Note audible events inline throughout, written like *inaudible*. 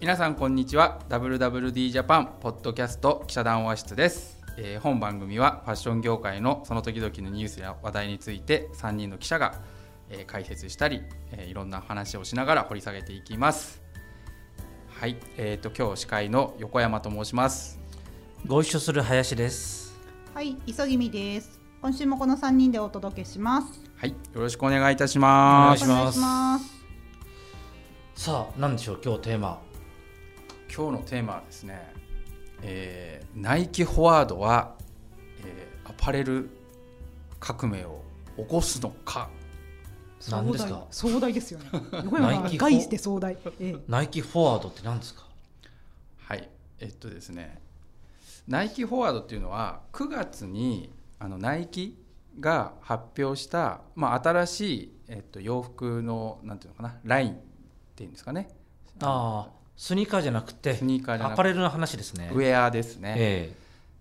皆さんこんにちは WWD ジャパンポッドキャスト記者談話室です、えー本番組はファッション業界のその時々のニュースや話題について3人の記者が、えー解説したり、えーいろんな話をしながら掘り下げていきますはいえー、と今日司会の横山と申しますご一緒する林です。はい、急ぎみです。今週もこの三人でお届けします。はいよろしくお願いいたしますお願いしますお願いします。さあ、なんでしょう、今日テーマ。今日のテーマはですね、えーナイキフォワードは、えーアパレル革命を起こすのか。何ですか？壮大ですよね。*laughs* 横ナイキして壮大。ええ、ナイキフォワードって何ですか？はい。えっとですね。ナイキフォワードっていうのは9月にあのナイキが発表した、まあ、新しい、えっと、洋服のなんていうのかなラインっていうんですかね。ああ、スニーカーじゃなくて、スニーカーじゃなくて。アパレルの話ですね。ウェアですね、え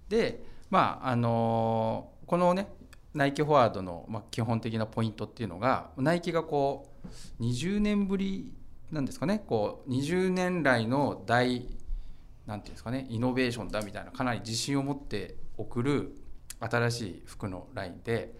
でまああのーこのねナイキフォワードの、まあ、基本的なポイントっていうのがナイキがこう20年ぶりなんですかね。こう20年来の大なんていうんですかねイノベーションだみたいなかなり自信を持って送る新しい服のラインで。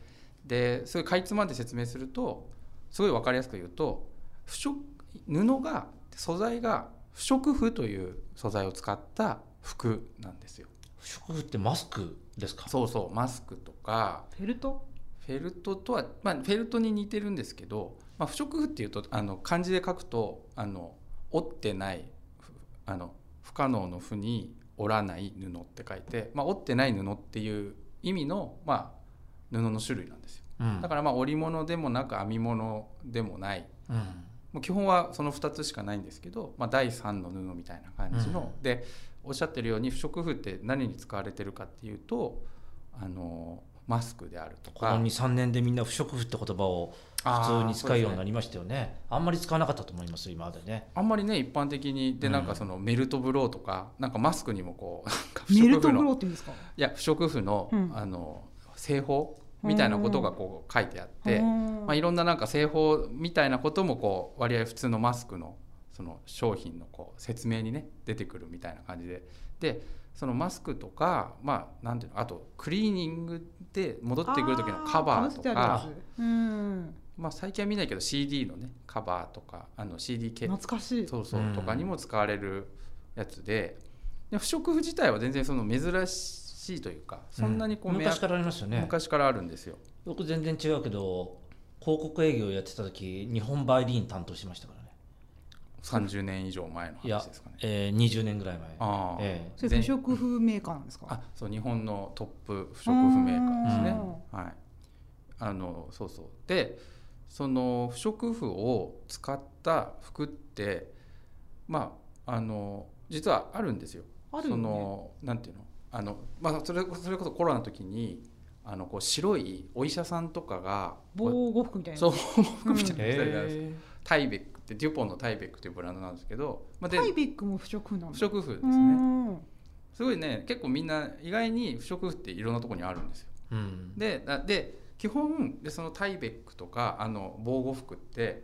でそれかいつまんで説明するとすごい分かりやすく言うと不織布が素材が不織布という素材を使った服なんですよ。え不織布ってマスクですか？そうそうマスクとかフェルト？フェルトとは、まあ、フェルトに似てるんですけど、まあ、不織布っていうとあの漢字で書くとあの折ってないふあの不可能の「不」に折らない布って書いて、まあ、折ってない布っていう意味の、まあ、布の種類なんですようん。だからまあ織物でもなく編み物でもないうん。もう基本はその2つしかないんですけど、まあ、第3の布みたいな感じの、うでおっしゃってるように不織布って何に使われてるかっていうとあのマスクであるとかこの2、3年でみんな不織布って言葉を普通に使うようになりましたよね。あんまり使わなかったと思います、今までね。あんまりね一般的にでうんなんかそのメルトブローとかなんかマスクにもこうメルトブローって言うんですか？い *laughs* や不織布の,、うんあの製法みたいなことがこう書いてあって、うん。まあ、いろんななんか製法みたいなこともこう割合普通のマスクのその商品のこう説明にね出てくるみたいな感じで。でそのマスクとかまあなんていうのあとクリーニングで戻ってくる時のカバーとか。うん。まあ最近は見ないけど CD のねカバーとかあの CD 系懐かしい。そうそううん。とかにも使われるやつで。で不織布自体は全然その珍しいというかそんなにこう、目昔からありますよね。昔からあるんですよ。僕全然違うけど、広告営業やってた時、日本バイリーン担当してましたからね。30年以上前の話ですかね。えー、20年ぐらい前。ああええそれ不織布メーカーなんですか？あそう日本のトップ不織布メーカーですね。はい、あのそうそうでその不織布を使った服ってまああの実はあるんですよ。そあるよね。のなんていうの？あの、まあ、それそれこそコロナの時にあのこう白いお医者さんとかが防護服みたいな。そう服みたいなえの着たりなんですえタイベックってデュポンのタイベックというブランドなんですけど、まあ、でタイベックも不織布なんだ。不織布ですうね。んすごいね結構みんな意外に不織布っていろんなところにあるんですよ。うん。でだで基本でそのタイベックとかあの防護服って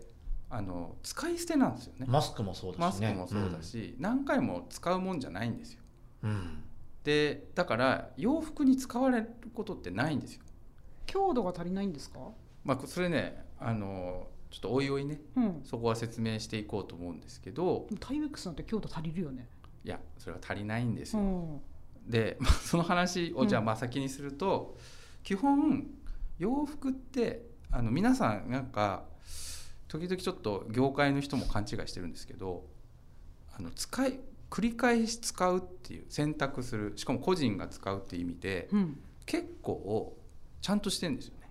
あの使い捨てなんですよね。マスクもそうだマしね。スクもそうだし、何回も使うもんじゃないんですよ。うん。うん。でだから洋服に使われることってないんですよ。強度が足りないんですか？まあそれねあのちょっとおいおいねうん。そこは説明していこうと思うんですけどタイベックスなんて強度足りるよね。いやそれは足りないんですよ。うん。で、*laughs* まあ、その話をじゃあまあ先にすると、基本洋服ってあの皆さんなんか時々ちょっと業界の人も勘違いしてるんですけどあの使い繰り返し使うっていう選択するしかも個人が使うっていう意味でうん。結構ちゃんとしてるんですよね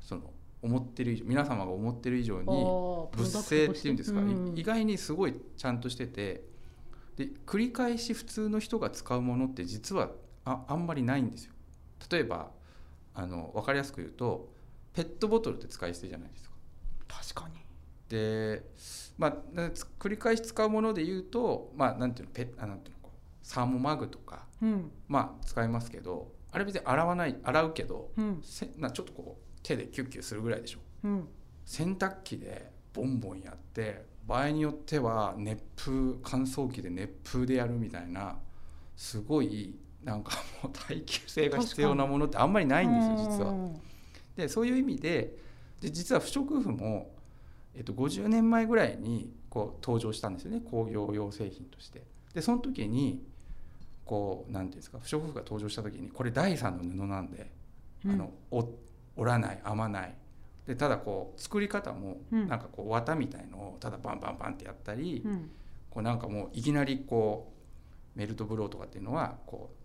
その思ってる以上皆様が思ってる以上に物性っていうんですか、い意外にすごいちゃんとしててで繰り返し普通の人が使うものって実はああんまりないんですよ。例えばあの分かりやすく言うとペットボトルって使い捨てじゃないですか。確かに。で、まあ、繰り返し使うもので言うと、まあ、なんていうのペあなんていうのサーモマグとか、うん。まあ、使いますけどあれ別に洗わない洗うけどうん。せなちょっとこう手でキュッキュするぐらいでしょ。うん。洗濯機でボンボンやって場合によっては熱風乾燥機で熱風でやるみたいなすごいなんかもう耐久性が必要なものってあんまりないんですよ実は。でそういう意味でで実は不織布も、えっと、50年前ぐらいにこう登場したんですよね。工業用製品として。でその時にこう何ていうんですか不織布が登場した時にこれ第3の布なんで、うん、あの折らない編まない。でただこう作り方もなんかこう綿みたいのをただバンバンバンってやったり、うん、こうなんかもういきなりこうメルトブローとかっていうのはこう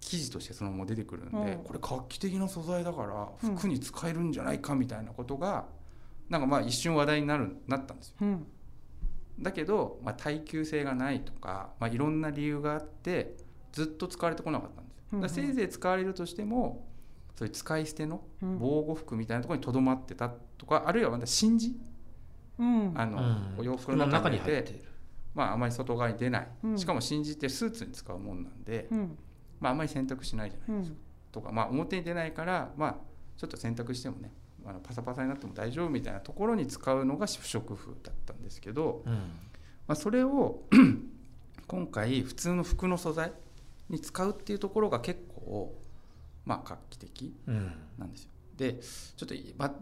生地としてそのまま出てくるんで、これ画期的な素材だから服に使えるんじゃないかみたいなことが、なんかまあ一瞬話題になるなったんですよ。うん、だけど、まあ、耐久性がないとか、まあ、いろんな理由があってずっと使われてこなかったんですよ。だせいぜい使われるとしてもそういう使い捨ての防護服みたいなところにとどまってたとか、あるいはまた真珠、うん、あの、お洋服の中に入ってまあ、あまり外側に出ない、しかも真珠ってスーツに使うもんなんで。まあ、あんまり洗濯しないじゃないですか、とか、まあ、表に出ないから、まあ、ちょっと洗濯してもねあのパサパサになっても大丈夫みたいなところに使うのが不織布だったんですけど、うん、まあ、それを *clears throat* 今回普通の服の素材に使うっていうところが結構まあ画期的なんですよ。うん、でちょっと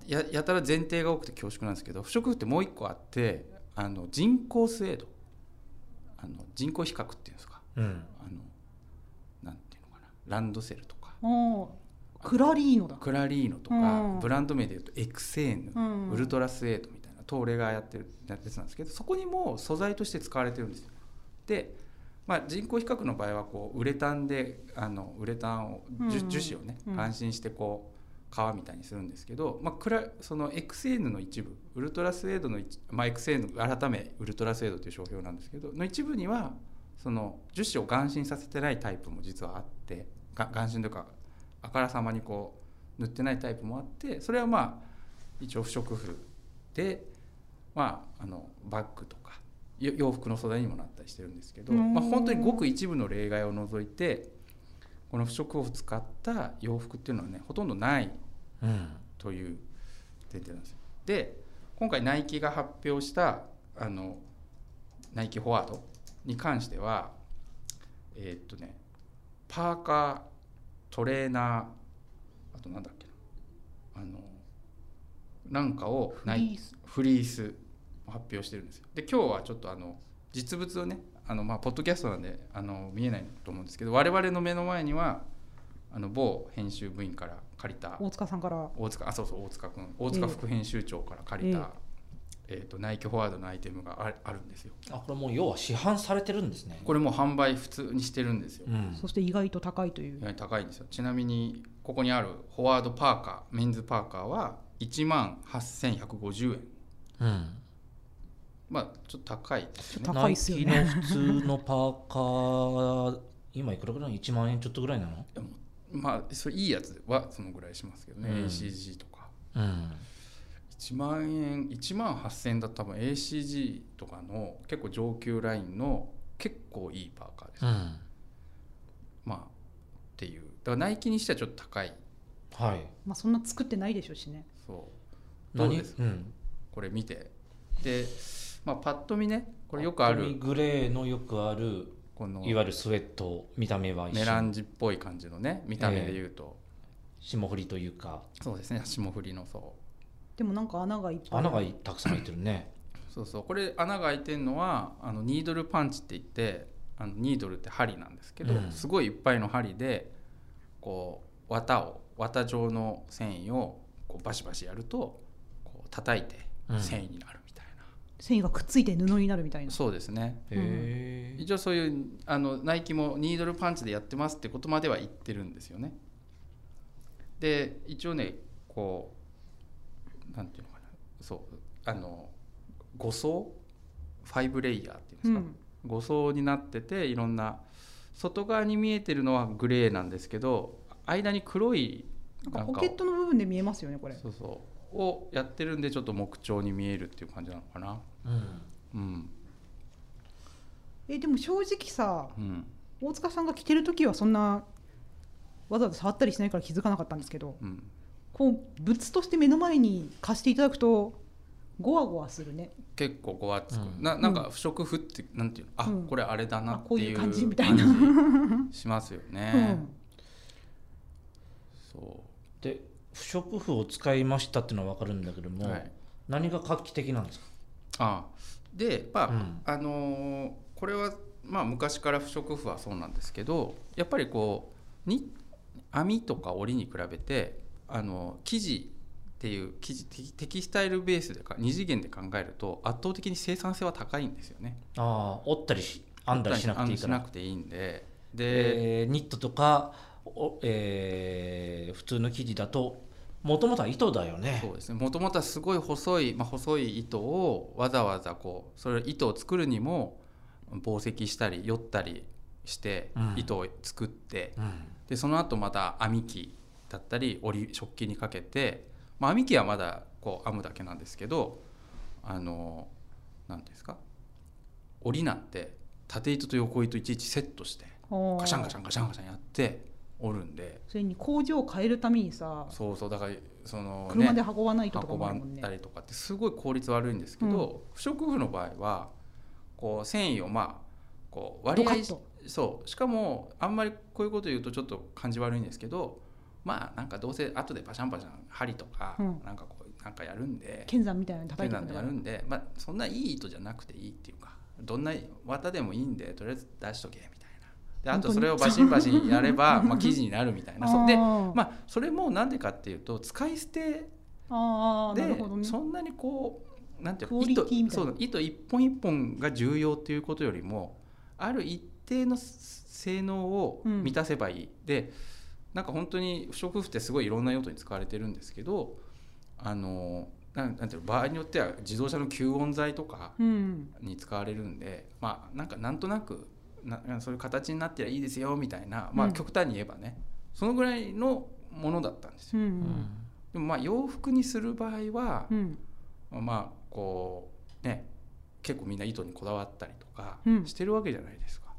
ややたら前提が多くて恐縮なんですけど不織布ってもう一個あってあの人工スウェード。あの人工比較っていうんですか、うん、あのランドセルとかクラリーノだ。クラリーノとか、うん、ブランド名でいうとエクセーヌ、うん、ウルトラスエードみたいな東レがやってるやつなんですけどそこにも素材として使われてるんですよ。で、まあ、人工比較の場合はこうウレタンであのウレタンを、うん、樹脂をね安心してこう皮みたいにするんですけど、まあ、クラそのエクセーヌの一部ウルトラスエードの、まあ、エクセーヌ改めウルトラスエードという商標なんですけどの一部にはその樹脂を眼心させてないタイプも実はあって眼心というかあからさまにこう塗ってないタイプもあってそれはまあ一応不織布で、まあ、あのバッグとか洋服の素材にもなったりしてるんですけど、まあ、本当にごく一部の例外を除いてこの不織布を使った洋服っていうのはねほとんどないという前提なんですよ。で今回ナイキが発表したあのナイキフォワードに関してはえー、っとねパーカートレーナーあとなんだっけな。あのなんかをないフリース。を発表してるんですよ。で今日はちょっとあの実物をねあのまあポッドキャストなんであの見えないと思うんですけど我々の目の前にはあの某編集部員から借りた大塚さんから。大塚あそうそう大塚君大塚副編集長から借りたえーと、ナイキフォワードのアイテムがああるんですよ。あこれもう要は市販されてるんですね。これも販売普通にしてるんですよ、うん、そして意外と高いという。意外と高いんですよ。ちなみにここにあるフォワードパーカーメンズパーカーは1万8150円。うん。まあちょっと高いですね。高いですよね。普通のパーカー今いくらぐらい？1万円ちょっとぐらいなの？まあそれいいやつはそのぐらいしますけどね、うん、ACG とか。うん1万円1万8000円だったら多分 ACG とかの結構上級ラインの結構いいパーカーです、うん、まあっていう。だからナイキにしてはちょっと高い。はい。まあそんな作ってないでしょうしね。そう。どうです？か、うん、これ見て。でまあパッと見ねこれよくある。グレーのよくあるこのいわゆるスウェット見た目はメランジっぽい感じのね見た目で言うと、えー、霜降りというか。そうですね霜降りのそうでもなんか穴がいっぱい穴がたくさん開いてるね。*clears throat* そうそう。これ穴が開いてるのはあのニードルパンチって言ってあのニードルって針なんですけど、うん、すごいいっぱいの針でこう綿を綿状の繊維をこうバシバシやるとこう叩いて繊維になるみたいな、うん、繊維がくっついて布になるみたいな。そうですね。一応そういうあのナイキもニードルパンチでやってますってことまでは言ってるんですよね。で一応ねこうなんていうのかな。そう。あの5層？ファイブレイヤーっていうんですか、うん、5層になってていろんな外側に見えてるのはグレーなんですけど間に黒いなんかポケットの部分で見えますよねこれ。そうそう。をやってるんでちょっと木彫に見えるっていう感じなのかな。うん、うん、えでも正直さ、うん、大塚さんが着てる時はそんなわざわざ触ったりしないから気づかなかったんですけど、うん、こう物として目の前に貸していただくとゴワゴワするね。結構ごわつく、うん。ななんか不織布ってなんていうの？あ、うん。これあれだなっていうあこういう感じみたいな。*laughs* しますようね、んそで不織布を使いましたっていうのは分かるんだけどう、も、はい、何が画期的なんですか？あでまあ、うん。あのーこれはまあ昔から不織布はそうなんですけどやっぱりこうに網とか織りに比べてあの生地っていう生地テキスタイルベースでか二次元で考えると圧倒的に生産性は高いんですよね。ああ折ったりし編んだりしなくていいから。しなくていいんで。で、で、ニットとか、おえー普通の生地だともともとは糸だよね。そうですね。もともとはすごい細い、まあ、細い糸をわざわざこうそれ糸を作るにも紡績したりよったりしてうん。糸を作って、うん。でその後また編み機だったり織り食器にかけて、まあ、編み機はまだこう編むだけなんですけどあの何ですか織りなんて縦糸と横糸いちいちセットしてガシャンガシャンガシャンガシャンやって織るんで。それに工場を変えるためにさそうそうだからその、ね、車で運ばないととか運ばもあるもんたりとかってすごい効率悪いんですけど、不織布の場合はこう繊維をまあこう割合そうしかもあんまりこういうこと言うとちょっと感じ悪いんですけどまあなんかどうせ後でパシャンパシャン針とかうん。なんかこうなんかやるんで、剣山みたいなの叩いてやるんで、まあ、そんないい糸じゃなくていいっていうかどんな綿でもいいんでとりあえず出しとけみたいな。であとそれをバシンバシンやれば *laughs* まあ生地になるみたいな。そでまあそれもなんでかっていうと使い捨てでね。そんなにこうなんていう糸そう糸一本一本が重要っていうことよりもある一定の性能を満たせばいい、でなんか本当に不織布ってすごいいろんな用途に使われてるんですけどあのなんなんていうの場合によっては自動車の吸音材とかうん。に使われるんでまあなんかなんとなくなそういう形になってりゃいいですよみたいな、まあ、うん極端に言えばね、そのぐらいのものだったんですよ。うん。うんでもまあ洋服にする場合は、うん。まあこうね結構みんな糸にこだわったりとかうん。してるわけじゃないですか。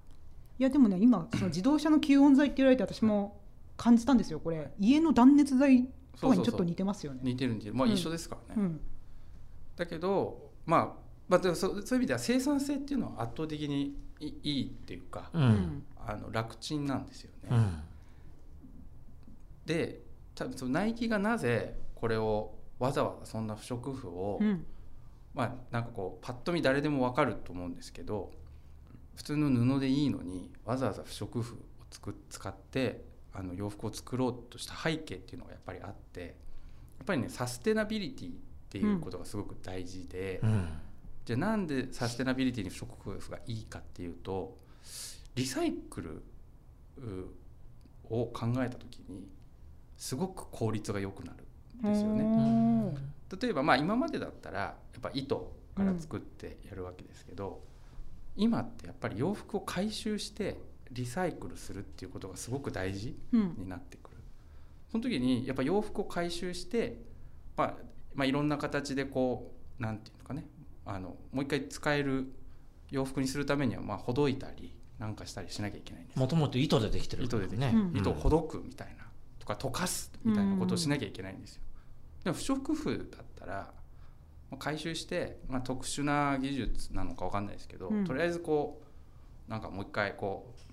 いやでもね今その自動車の吸音材って言われて私も感じたんですよこれ。家の断熱材とかにちょっと似てますよね。似てる似てる。まあうん。一緒ですからね。うん。だけどまあまあそそういう意味では生産性っていうのは圧倒的にいいいっていうか、ううんん。あの楽ちんなんですよね。うん。で多分そのナイキがなぜこれをわざわざそんな不織布を、うん。まあなんかこうパッと見誰でもわかると思うんですけど普通の布でいいのにわざわざ不織布をつく使ってあの洋服を作ろうとした背景っていうのがやっぱりあってやっぱりねサステナビリティっていうことがすごく大事で、うんじゃあなんでサステナビリティに不織布がいいかっていうとリサイクルうを考えた時にすごく効率が良くなるんですよね。ね例えばまあ今までだったらやっぱ糸から作ってやるわけですけど、今ってやっぱり洋服を回収してリサイクルするっていうことがすごく大事うん。になってくる。その時にやっぱ洋服を回収して、まあ、まあいろんな形でこうなんていうのかねあのもう一回使える洋服にするためにはまあほどいたりなんかしたりしなきゃいけないんです。もともと糸でできてる糸でできねうん。糸をほどくみたいなとか溶かすみたいなことをしなきゃいけないんですよ。でも不織布だったらまあ回収して、まあ、特殊な技術なのかわかんないですけど、うん。とりあえずこうなんかもう一回こう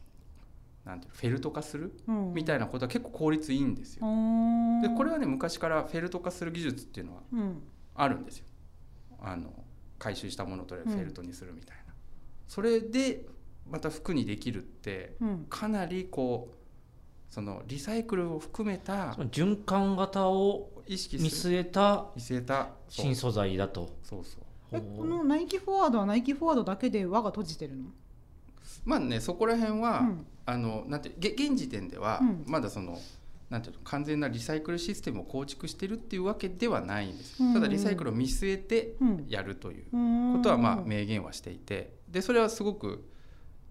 なんていうのフェルト化する？うん。みたいなことは結構効率いいんですよ。でこれはね昔からフェルト化する技術っていうのはうん。あるんですよ。あの回収したものをとりあえずフェルトにするみたいな。それでまた服にできるってうん。かなりこうそのリサイクルを含めた循環型を意識見する。据えた見据えた新素材だと。そうそう。えこのナイキフォワードはナイキフォワードだけで輪が閉じてるの？まあねそこら辺は、うん。あのなんてげ現時点では、うん。まだそのなんていうの完全なリサイクルシステムを構築してるっていうわけではないんです、うん。ただリサイクルを見据えてうん。やるというこことはまあ明言はしていてでそれはすごく、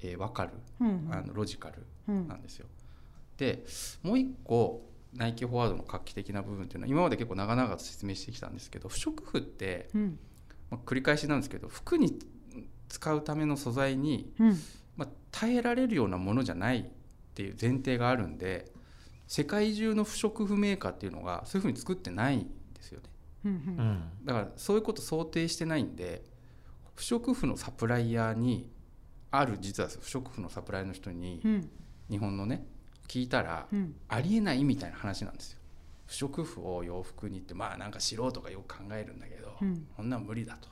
えー分かるうん。あのロジカルうん。なんですよ。でもう一個ナイキフォワードの画期的な部分っていうのは今まで結構長々と説明してきたんですけど不織布って、うん。まあ、繰り返しなんですけど服に使うための素材に、うんまあ、耐えられるようなものじゃないっていう前提があるんで世界中の不織布メーカーっていうのがそういうふうに作ってないんですよね。うんうん。だからそういうこと想定してないんで不織布のサプライヤーにある実は不織布のサプライヤーの人にうん。日本のね聞いたらうん。ありえないみたいな話なんですよ。不織布を洋服にってまあなんか素人がよく考えるんだけど、うん。こんなん無理だと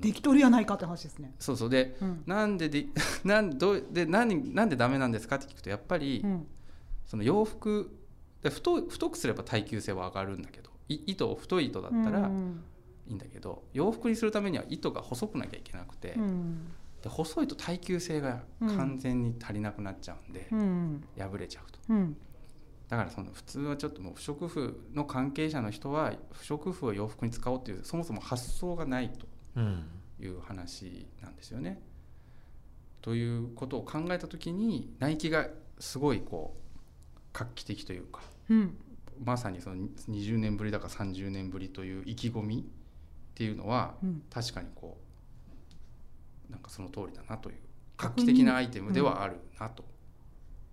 できとるやないかって話ですね。そうそう。でうん。なんでで *laughs* なんどうで何なんでダメなんですかって聞くとやっぱり、うん。その洋服で太太くすれば耐久性は上がるんだけどい糸を太い糸だったらうんいいんだけど、洋服にするためには糸が細くなきゃいけなくて、うん。で細いと耐久性が完全に足りなくなっちゃうんで、うん。破れちゃうと。うん。だからその普通はちょっともう不織布の関係者の人は不織布を洋服に使おうっていうそもそも発想がないと。うんいう話なん。ですよね。ということを考えた時にナイキがすごいこう画期的というかうん。まさにその20年ぶりだか30年ぶりという意気込みっていうのは確かにこうなん。かその通りだなという画期的なアイテムではあるなと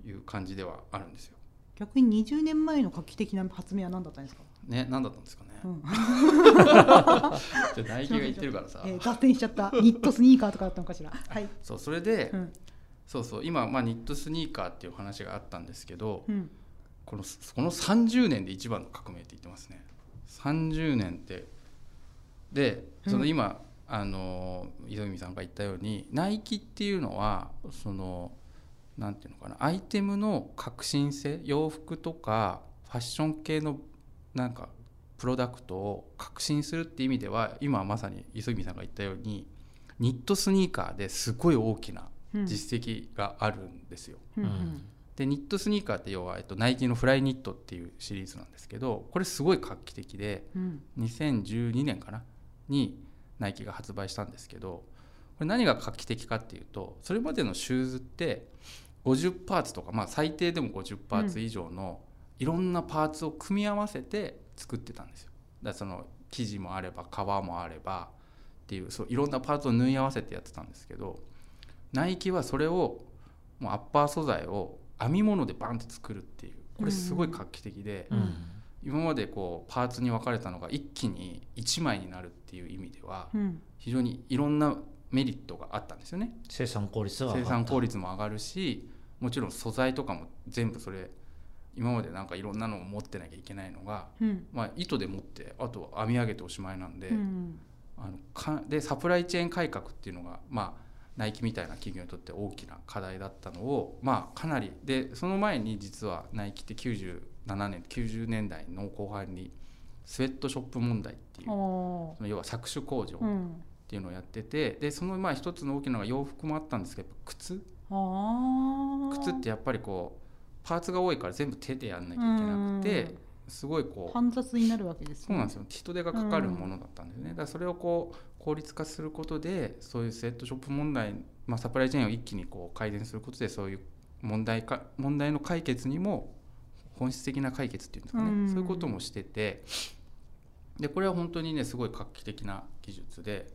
いう感じではあるん。ですよ。逆に20年前の画期的な発明は何だったん。ですか。ね何だったんですかね。うん *laughs* じゃあナイキが言ってるからさ。えー脱線しちゃったニットスニーカーとかだったのかしら。はい。そうそれで、うんそうそう今、まあ、ニットスニーカーっていう話があったんですけど、うんこのこの30年で一番の革命って言ってますね30年ってでその今、あの磯泉さんが言ったようにナイキっていうのはそのなんていうのかなアイテムの革新性洋服とかファッション系のなんかプロダクトを革新するって意味では今まさに磯泉さんが言ったようにニットスニーカーですごい大きなうん。実績があるんですよ。うん。うん。でニットスニーカーって要は、えっと、ナイキのフライニットっていうシリーズなんですけどこれすごい画期的でうん。2012年かな？にナイキが発売したんですけどこれ何が画期的かっていうとそれまでのシューズって50パーツとか、まあ、最低でも50パーツ以上のいろんなパーツを組み合わせて作ってたんですよ。だからその生地もあれば革もあればっていうそういろんなパーツを縫い合わせてやってたんですけどナイキはそれをもうアッパー素材を編み物でバンって作るっていうこれすごい画期的で、うん今までこうパーツに分かれたのが一気に1枚になるっていう意味ではうん非常にいろんなメリットがあったんですよね。生産効率が上が生った産効率も上がるしもちろん素材とかも全部それ今までなんかいろんなのを持ってなきゃいけないのが、うん。まあ、糸で持ってあとは編み上げておしまいなんで,、うん。あのかでサプライチェーン改革っていうのが、まあ、ナイキみたいな企業にとって大きな課題だったのを、まあ、かなりでその前に実はナイキって97年90年代の後半にスウェットショップ問題っていうその要は搾取工場っうん。ていうのをやっててでそのまあ一つの大きなのが洋服もあったんですけど靴。靴ってやっぱりこうパーツが多いから全部手でやんなきゃいけなくてすごいこう煩雑になるわけですね。そうなんですよ。人手がかかるものだったんですね、だからそれをこう効率化することでそういうセットショップ問題、まあ、サプライチェーンを一気にこう改善することでそういう問題か問題の解決にも本質的な解決っていうんですかね、うん。そういうこともしてて。でこれは本当にねすごい画期的な技術で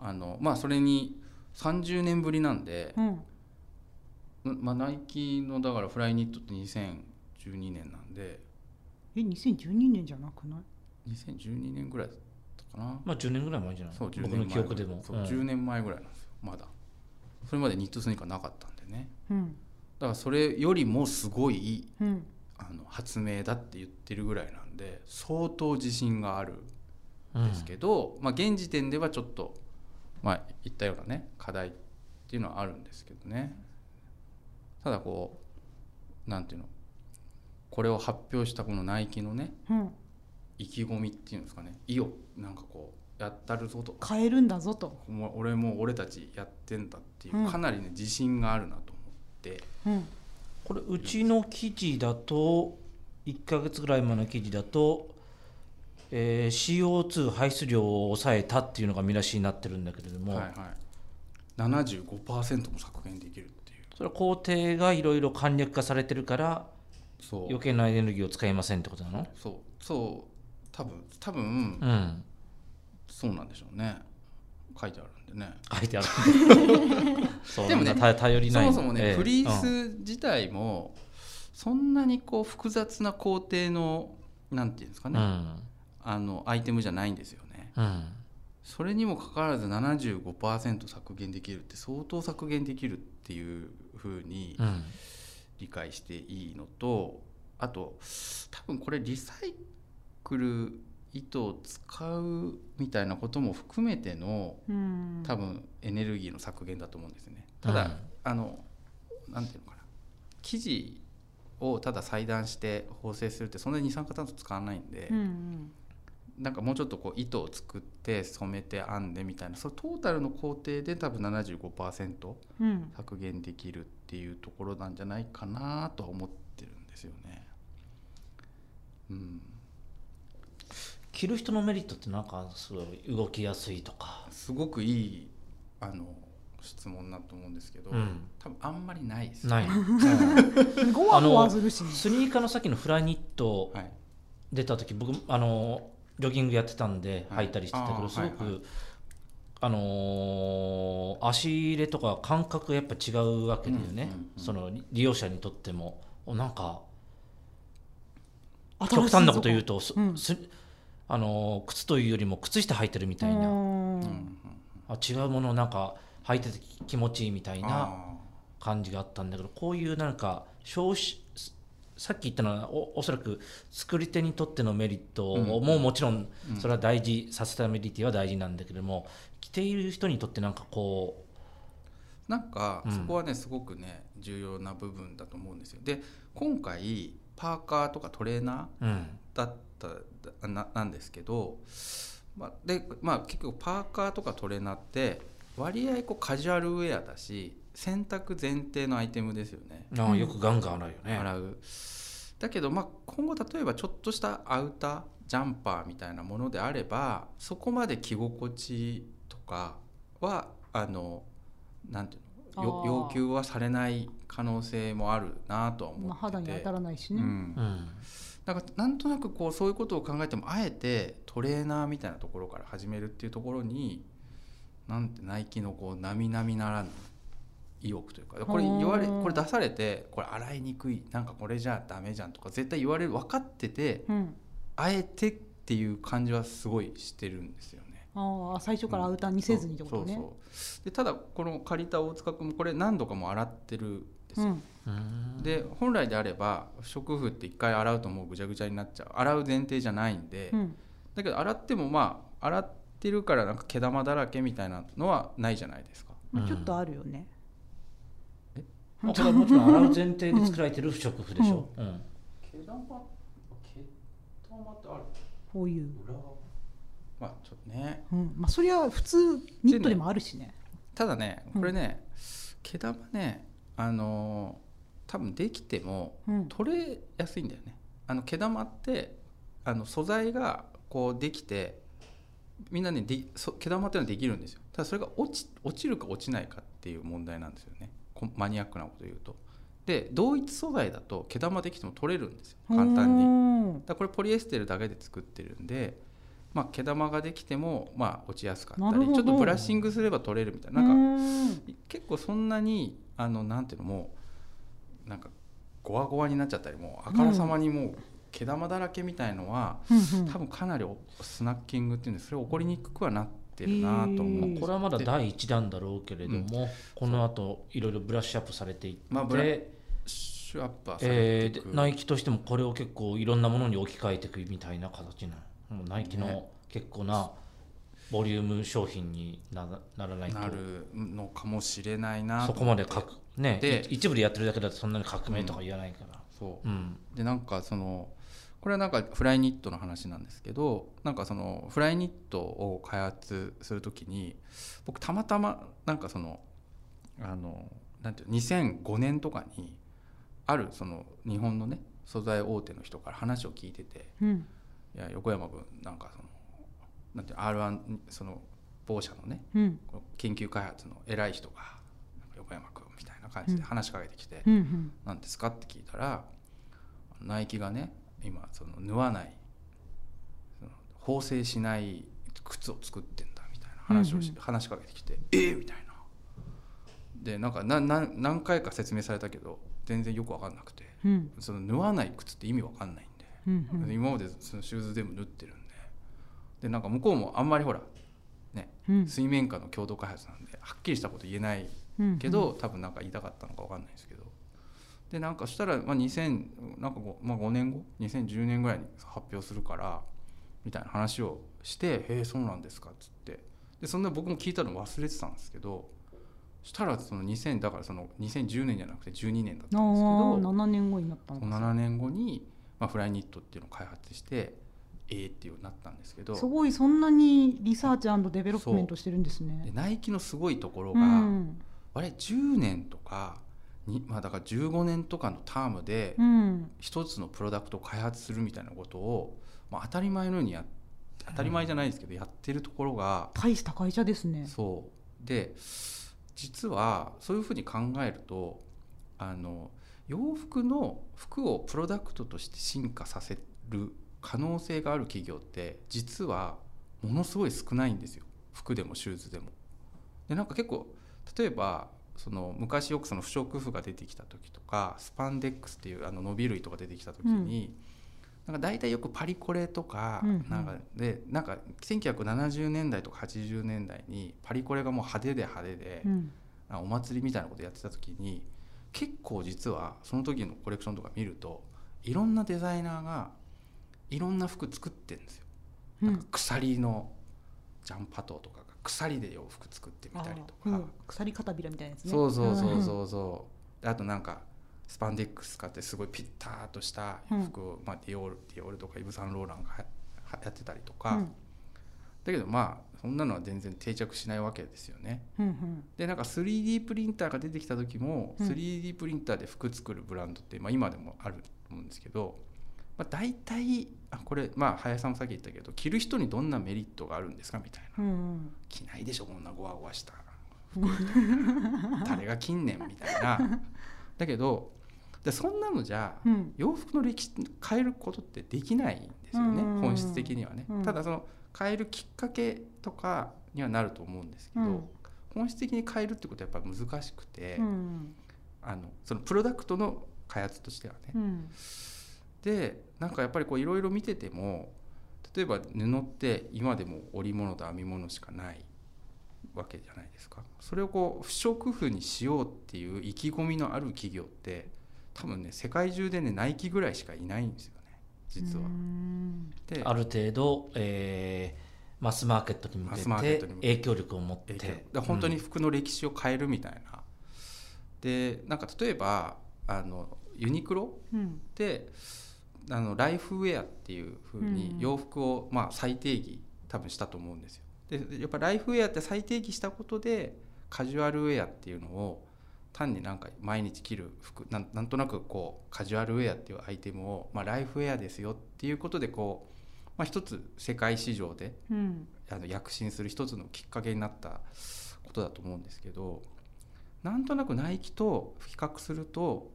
あのまあそれに30年ぶりなんで、うんまあ、ナイキのだからフライニットって2012年なんで。え2012年じゃなくない？2012年ぐらいだったかな。まあ10年ぐらい前じゃない？そう10僕の年前記憶でも。そう、うん。10年前ぐらいなんですよまだ。それまでニットスニーカーなかったんでね。うん。だからそれよりもすごいうん。あの発明だって言ってるぐらいなんで相当自信があるうんんですけど、まあ現時点ではちょっとまあ言ったようなね課題っていうのはあるんですけどねただこうなんていうの？これを発表したこのナイキのねうん。意気込みっていうんですかね。意をなんかこうやったるぞと。変えるんだぞと。俺も俺たちやってんだっていう、うん。かなりね自信があるなと思って。うん。これうちの記事だと1ヶ月ぐらい前の記事だと、えー CO2 排出量を抑えたっていうのが見出しになってるんだけれども、はいはい、75%も削減できる。っていうそれは工程がいろいろ簡略化されてるからそう。余計なエネルギーを使いませんってことなの？そう。そう。多分多分うん。そうなんでしょうね。書いてあるんでね。書いてある *laughs* でもね頼りない。そもそもね、ええ。フリーうん。ス自体もそんなにこう複雑な工程のなんていうんですかね、うん。あのアイテムじゃないんですよね。うん。それにもかかわらず75%削減できるって相当削減できるっていうふうにうん。理解していいのとあと多分これリサイクル糸を使うみたいなことも含めてのうん。多分エネルギーの削減だと思うんですね。ただ、うんあのなんていうのかな。生地をただ裁断して縫製するってそんなに二酸化炭素使わないんで、うんうんなんかもうちょっとこう糸を作って染めて編んでみたいなそのトータルの工程で多分75%うん。削減できるっていうところなんじゃないかなとは思ってるんですよね。うん、着る人のメリットってなんかすごい動きやすいとか、すごくいいあの質問だと思うんですけど、うん。多分あんまりないですない、ゴワゴワするしスニーカーのさっきのフライニットはい、出た時僕あのジョギングやってたんではい。履いたりしてたけど、すごく、はいはあのー足入れとか感覚がやっぱ違うわけだよね、うんうんうんその利用者にとっても。おなんか極端なこと言うと、あのー靴というよりも靴下履いてるみたいな、あ違うものをなんか履いてて気持ちいいみたいなあ感じがあったんだけどこういうなんか消費さっき言ったのはおおそらく作り手にとってのメリットうん。ももちろんうん。それは大事、サステナビリティは大事なんだけども着ている人にとってなんかこーなんかうん。そこはねすごくね重要な部分だと思うんですよ。で今回パーカーとかトレーナーだったななんですけど、まあ、でまあ結局パーカーとかトレーナーって割合こうカジュアルウェアだし洗濯前提のアイテムですよね。ああよくガンガン洗うよね。洗う。だけど、まあ、今後例えばちょっとしたアウタージャンパーみたいなものであればそこまで着心地とかはあのなんていうの要求はされない可能性もあるなとは思ってて、まあ、肌に当たらないしね、うん。うん。なんかなんとなくこうそういうことを考えてもあえてトレーナーみたいなところから始めるっていうところになんてナイキのこう並々ならぬ意欲というかこれ言われうんこれ出されてこれ洗いにくいなんかこれじゃダメじゃんとか絶対言われる分かっててうん。あえてっていう感じはすごいしてるんですよね。ああ最初からアウターにせずにってことね、そうそうでただこの借りた大塚君もこれ何度かも洗ってるんですよ。うん。うん。で本来であれば不織布って一回洗うともうぐちゃぐちゃになっちゃう。洗う前提じゃないんで、うん。だけど洗ってもまあ洗ってるからなんか毛玉だらけみたいなのはないじゃないですか。まあ、ちょっとあるよね、まあこれはもちろん洗う前提で作られてる不織布でしょ。うん。毛玉毛玉ってあるこういう、裏側まあちょっとね。うん。まあ、そりゃ普通ニットでもあるしね。ただねこれね、毛玉ねあのー多分できてもうん。取れやすいんだよね。あの毛玉ってあの素材がこうできてみんなねでそ毛玉っていうのはできるんですよ。ただそれが落ち落ちるか落ちないかっていう問題なんですよね。こマニアックなこと言うと。で同一素材だと毛玉できても取れるんですよ。簡単に。にだこれポリエステルだけで作ってるんで、まあ、毛玉ができてもまあ落ちやすかったりちょっとブラッシングすれば取れるみたいな。なんかか結構そんなにあのなんていうのもうなんかゴワゴワになっちゃったりもうあからさまにもう毛玉だらけみたいのは、多分かなりおスナッキングっていうんですそれ起こりにくくはなってるなと思へーってこれはまだ第一弾だろうけれども、この後いろいろブラッシュアップされていって、まあブラシュアップはさえーれていく、でナイキとしてもこれを結構いろんなものに置き換えていくみたいな形なの？もうナイキのね。結構なボリューム商品になならないと。なるのかもしれないなそこまで革ねでい一部でやってるだけだとそんなに革命とか言わないから、そう。うん。でなんかそのこれはなんかフライニットの話なんですけどなんかそのフライニットを開発するときに僕たまたまなんかそのあのなんていうの2005年とかにあるその日本のね素材大手の人から話を聞いててうん。いや横山君なんかそのなんていうの R1 その某社のねうん。研究開発の偉い人が横山君みたいな感じで話しかけてきて、何ですかって聞いたらナイキがね今その縫わないその縫製しない靴を作ってんだみたいな話をし、うんうん。話しかけてきて「えー！みたいな。でなんかなな何回か説明されたけど全然よく分かんなくてうん。その縫わない靴って意味分かんないんで、うんうん。今までそのシューズでも縫ってるんででなんか向こうもあんまりほらねうん。水面下の共同開発なんではっきりしたこと言えないうんけど、多分なんか言いたかったのか分かんないですけどでなんかしたら、まあ、2000なんか 5,、まあ、5年後2010年ぐらいに発表するからみたいな話をして「へえそうなんですか」っつって。でそんな僕も聞いたの忘れてたんですけどそしたらその2000だからその2010年じゃなくて12年だったんですけど7年後になったのそのか7年後に、まあ、フライニットっていうのを開発してええっていうようになったんですけどすごいそんなにリサーチデベロップメントしてるんですでねナイキのすごいところうが、ん。あれ10年とかに、まあ、だから15年とかのタームでうん。一つのプロダクトを開発するみたいなことを、まあ、当たり前のようにやっ当たり前じゃないですけど、やってるところが大した会社ですね。そう。で実はそういうふうに考えるとあの洋服の服をプロダクトとして進化させる可能性がある企業って実はものすごい少ないんですよ。服でもシューズでも。でなんか結構例えばその昔よくその不織布が出てきた時とかスパンデックスっていうあの伸び類とか出てきた時に、なんか大体よくパリコレとかうんうん。なんかでなんか1970年代とか80年代にパリコレがもう派手で派手で、うん。あお祭りみたいなことやってた時に結構実はその時のコレクションとか見るといろんなデザイナーがいろんな服作ってるんですよ。うんなん。か鎖のジャンパトーとかが鎖で洋服作ってみたりとか、うん。鎖片びらみたいなやつね。そうそうそうそうそう。であとなんかスパンデックス使ってすごいピッターとした服を、まあ、ディオールディオールとかイヴ・サンローランがやってたりとか、うん。だけどまあそんなのは全然定着しないわけですよね。うんうん。でなんか 3D プリンターが出てきた時も、うん。3D プリンターで服作るブランドって、まあ、今でもあると思うんですけど、まあ、大体あこれまあ林さんもさっき言ったけど着る人にどんなメリットがあるんですかみたいな。うんうん。着ないでしょこんなゴワゴワした服。*laughs* 誰が着んねんみたいな。だけどでそんなのじゃうん。洋服の歴史変えることってできないんですよねうん本質的にはね。うん。ただその変えるきっかけとかにはなると思うんですけど、うん。本質的に変えるってことはやっぱり難しくて、うん。あのそのプロダクトの開発としてはね、うんでなんかやっぱりこういろいろ見てても例えば布って今でも織物と編み物しかないわけじゃないですか。それをこう不織布にしようっていう意気込みのある企業って多分ね世界中でねナイキぐらいしかいないんですよね実は。う。ん。である程度、えーマスマーケットに向マけて。影響力を持って。本当に服の歴史を変えるみたいな。でなんか例えばあのユニクロうん。であのライフウェアっていうふうにうん洋服を、まあ、再定義多分したと思うんですよ。でやっぱライフウェアって再定義したことでカジュアルウェアっていうのを単になんか毎日着る服なんなんとなくこうカジュアルウェアっていうアイテムを、まあ、ライフウェアですよっていうことでこう、まあ、一つ世界市場でうんあの躍進する一つのきっかけになったことだと思うんですけどなんとなくナイキと比較すると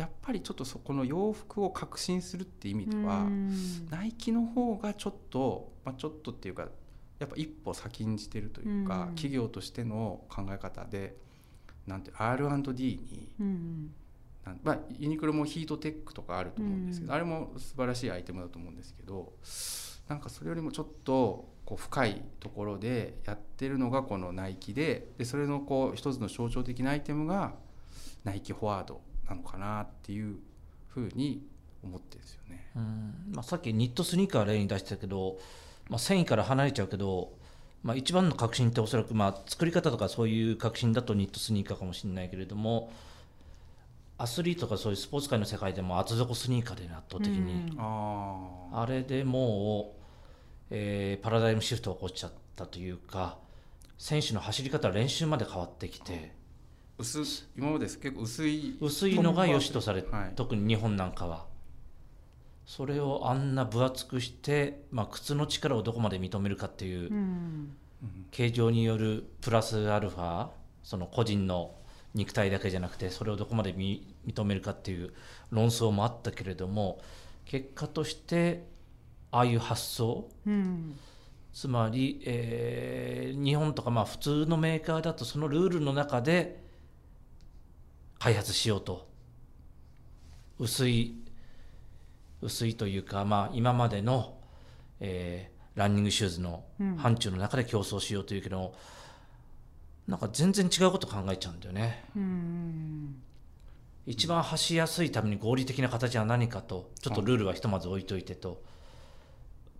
やっぱりちょっとそこの洋服を革新するって意味では、うん。ナイキの方がちょっと、まあ、ちょっとっていうかやっぱ一歩先んじてるというか、うん。企業としての考え方でなんて R&D にうんまあ、ユニクロもヒートテックとかあると思うんですけど、うん。あれも素晴らしいアイテムだと思うんですけどなんかそれよりもちょっとこう深いところでやってるのがこのナイキででそれのこう一つの象徴的なアイテムがナイキフォワードなのかなっていうふうに思ってですよね。うん。まあ、さっきニットスニーカー例に出したけど、まあ、繊維から離れちゃうけど、まあ、一番の革新っておそらくまあ作り方とかそういう革新だとニットスニーカーかもしれないけれどもアスリートとかそういうスポーツ界の世界でも厚底スニーカーで圧倒的に、うん。ああれでもう、えーパラダイムシフトが起こっちゃったというか選手の走り方練習まで変わってきて薄今まで結構薄い。薄いのが良しとされ、はい。特に日本なんかは。それをあんな分厚くして、まあ、靴の力をどこまで認めるかっていう、うん。形状によるプラスアルファその個人の肉体だけじゃなくてそれをどこまでみ認めるかっていう論争もあったけれども結果としてああいう発想うん。つまり、えー日本とかまあ普通のメーカーだとそのルールの中で開発しようと。薄い薄いというか、まあ、今までの、えーランニングシューズの範疇の中で競争しようというけど、なんか全然違うこと考えちゃうんだよね。うん一番走りやすいために合理的な形は何かとちょっとルールはひとまず置いといてと。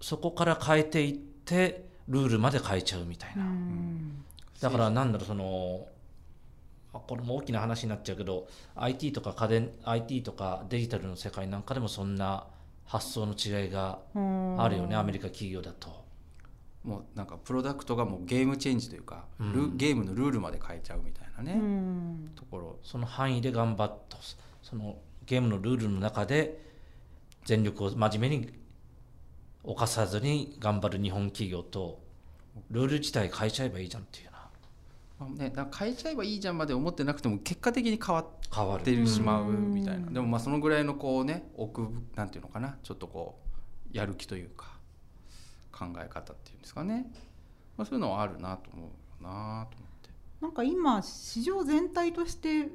そこから変えていってルールまで変えちゃうみたいな。だからなんだろうそのあこれも大きな話になっちゃうけど IT とか家電 IT とかデジタルの世界なんかでもそんな発想の違いがあるよねアメリカ企業だと。もうなんかプロダクトがもうゲームチェンジというか、ルゲームのルールまで変えちゃうみたいなね、ところ。その範囲で頑張ったそのゲームのルールの中で全力を真面目に犯さずに頑張る日本企業とルール自体変えちゃえばいいじゃんっていうね、だから変えちゃえばいいじゃんまで思ってなくても結果的に変わってしまうみたいな。でもまあそのぐらいのこうね奥なんていうのかなちょっとこうやる気というか考え方っていうんですかね、まあ、そういうのはあるなと思うなと思って。なんか今市場全体として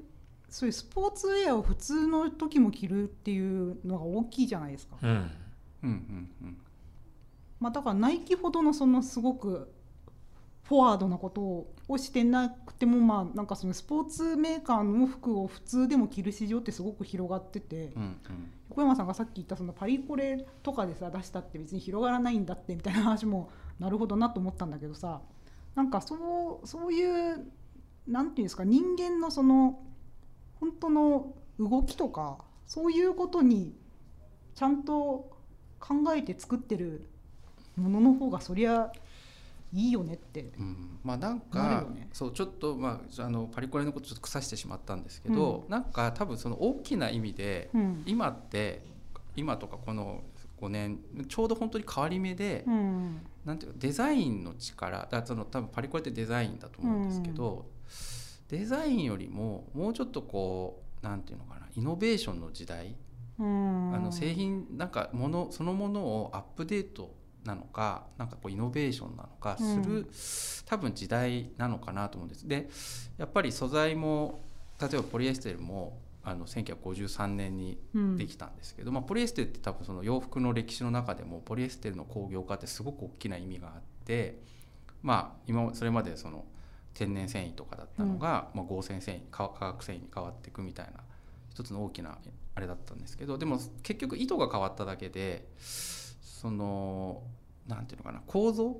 そういうスポーツウェアを普通の時も着るっていうのが大きいじゃないですか。うん、うんうんうん。まあ、だからナイキほどのそのすごくフォワードなことをしてなくてもまあなんかそのスポーツメーカーの服を普通でも着る市場ってすごく広がってて、うんうん、横山さんがさっき言ったそのパリコレとかでさ出したって別に広がらないんだってみたいな話もなるほどなと思ったんだけどさなんかそうそういうなんていうんですか人間のその本当の動きとかそういうことにちゃんと考えて作ってるものの方がそりゃいいよねって、うん、まあなんか、ね、そうちょっとまああのパリコレのことちょっと腐してしまったんですけど、うん、なんか多分その大きな意味で、うん、今って今とかこの5年ちょうど本当に変わり目で、うん、なんていうかデザインの力だその多分パリコレってデザインだと思うんですけど、デザインよりももうちょっとこうなんていうのかなイノベーションの時代、あの製品なんかものそのものをアップデートなのかなんかこうイノベーションなのかする、うん、多分時代なのかなと思うんです。でやっぱり素材も例えばポリエステルもあの1953年にできたんですけど、うん、まあ、ポリエステルって多分その洋服の歴史の中でもポリエステルの工業化ってすごく大きな意味があってまあ今それまでその天然繊維とかだったのが、うん、まあ、合成繊維化学繊維に変わっていくみたいな一つの大きなあれだったんですけどでも結局糸が変わっただけでその何て言うのかな構造？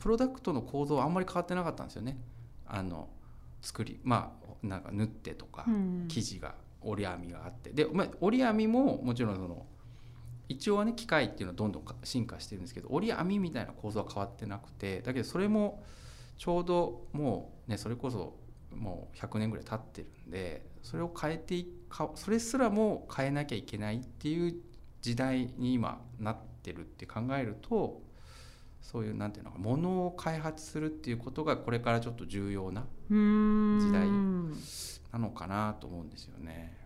プロダクトの構造はあんまり変わってなかったんですよね。あの作りまあなんか縫ってとか生地が折り編みがあって。で、まあ、折り編みももちろんその一応はね機械っていうのはどんどん進化してるんですけど折り編みみたいな構造は変わってなくてだけどそれもちょうどもうねそれこそもう100年ぐらい経ってるんでそれを変えていかそれすらも変えなきゃいけないっていう時代に今なってるって考えるとそういうなんていうのかものを開発するっていうことがこれからちょっと重要な時代なのかなと思うんですよね。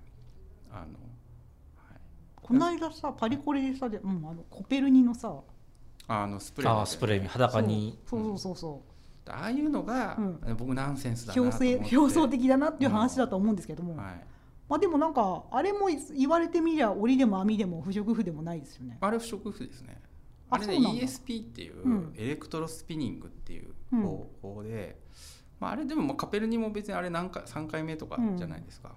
あのはい、この間さパリコレでさで、うん、あのコペルニのさあのスプレー、ね、スプレー裸に。そうそうそうそう、ああいうのが、うん、僕ナンセンスだなと思って。表層的だなっていう話だと思うんですけども、うんはい、まあでもなんかあれも言われてみりゃ織でも編みでも不織布でもないですよね。あれ不織布ですね。あれね ESP っていう、エレクトロスピニングっていう方法で、うん、まあ、あれでもまあコペルニも別にあれ何回3回目とかじゃないですか、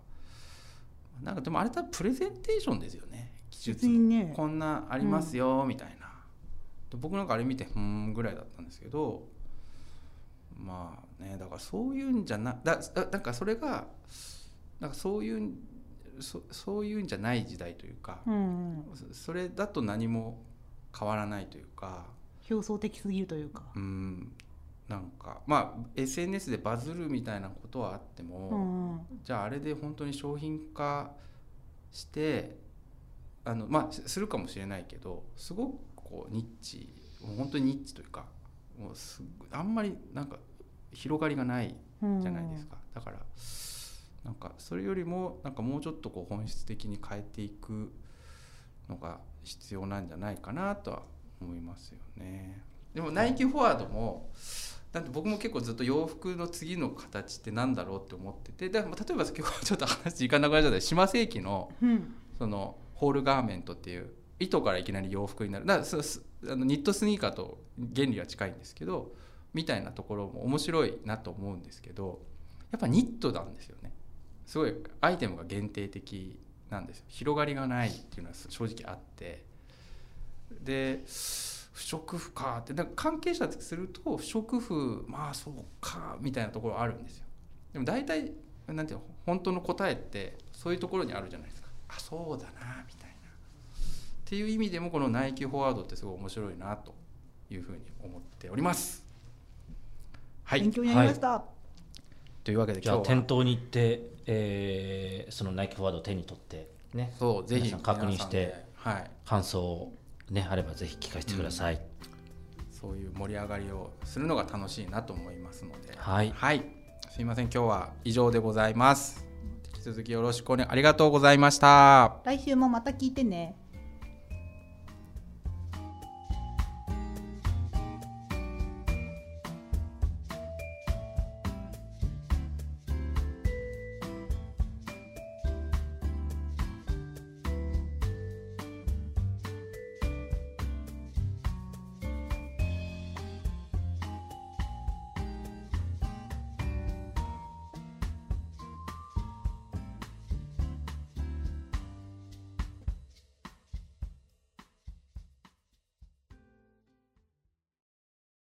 うん、なんかでもあれ多分プレゼンテーションですよね。技術ね、こんなありますよみたいな、うん、僕なんかあれ見てうんぐらいだったんですけどまあねだからそういうんじゃなだだなんかそれがなんかそういうそそういうんじゃない時代というか、うん、それだと何も変わらないというか表層的すぎるというか。うん。なんかまあ SNS でバズるみたいなことはあっても、うん、じゃああれで本当に商品化してあのまあするかもしれないけどすごくこうニッチ本当にニッチというかもうすあんまりなんか広がりがないじゃないですか、うん、だからなんかそれよりもなんかもうちょっとこう本質的に変えていくのが必要なんじゃないかなとは思いますよね。でもナイキフォワードもだって僕も結構ずっと洋服の次の形ってなんだろうって思っててで例えば今日ちょっと話いかなくなっちゃった島世紀の,、そのホールガーメントっていう糸からいきなり洋服になる。だからあのニットスニーカーと原理は近いんですけどみたいなところも面白いなと思うんですけどやっぱニットなんですよねすごいアイテムが限定的なんですよ。広がりがないっていうのは正直あって。で不織布かって。なんか関係者すると不織布まあそうかみたいなところあるんですよ。でも大体なんていうの本当の答えってそういうところにあるじゃないですか。あそうだなみたいな。っていう意味でもこのナイキフォワードってすごい面白いなというふうに思っております。はい。勉強になりました、というわけでじゃあ今日は。店頭に行って、えーそのナイキフォワードを手に取ってね。そうぜひ確認してはい。感想をねあればぜひ聞かせてください、そういう盛り上がりをするのが楽しいなと思いますので、はい。すいません、今日は以上でございます。引き続きよろしくお願い、ありがとうございました。来週もまた聞いてね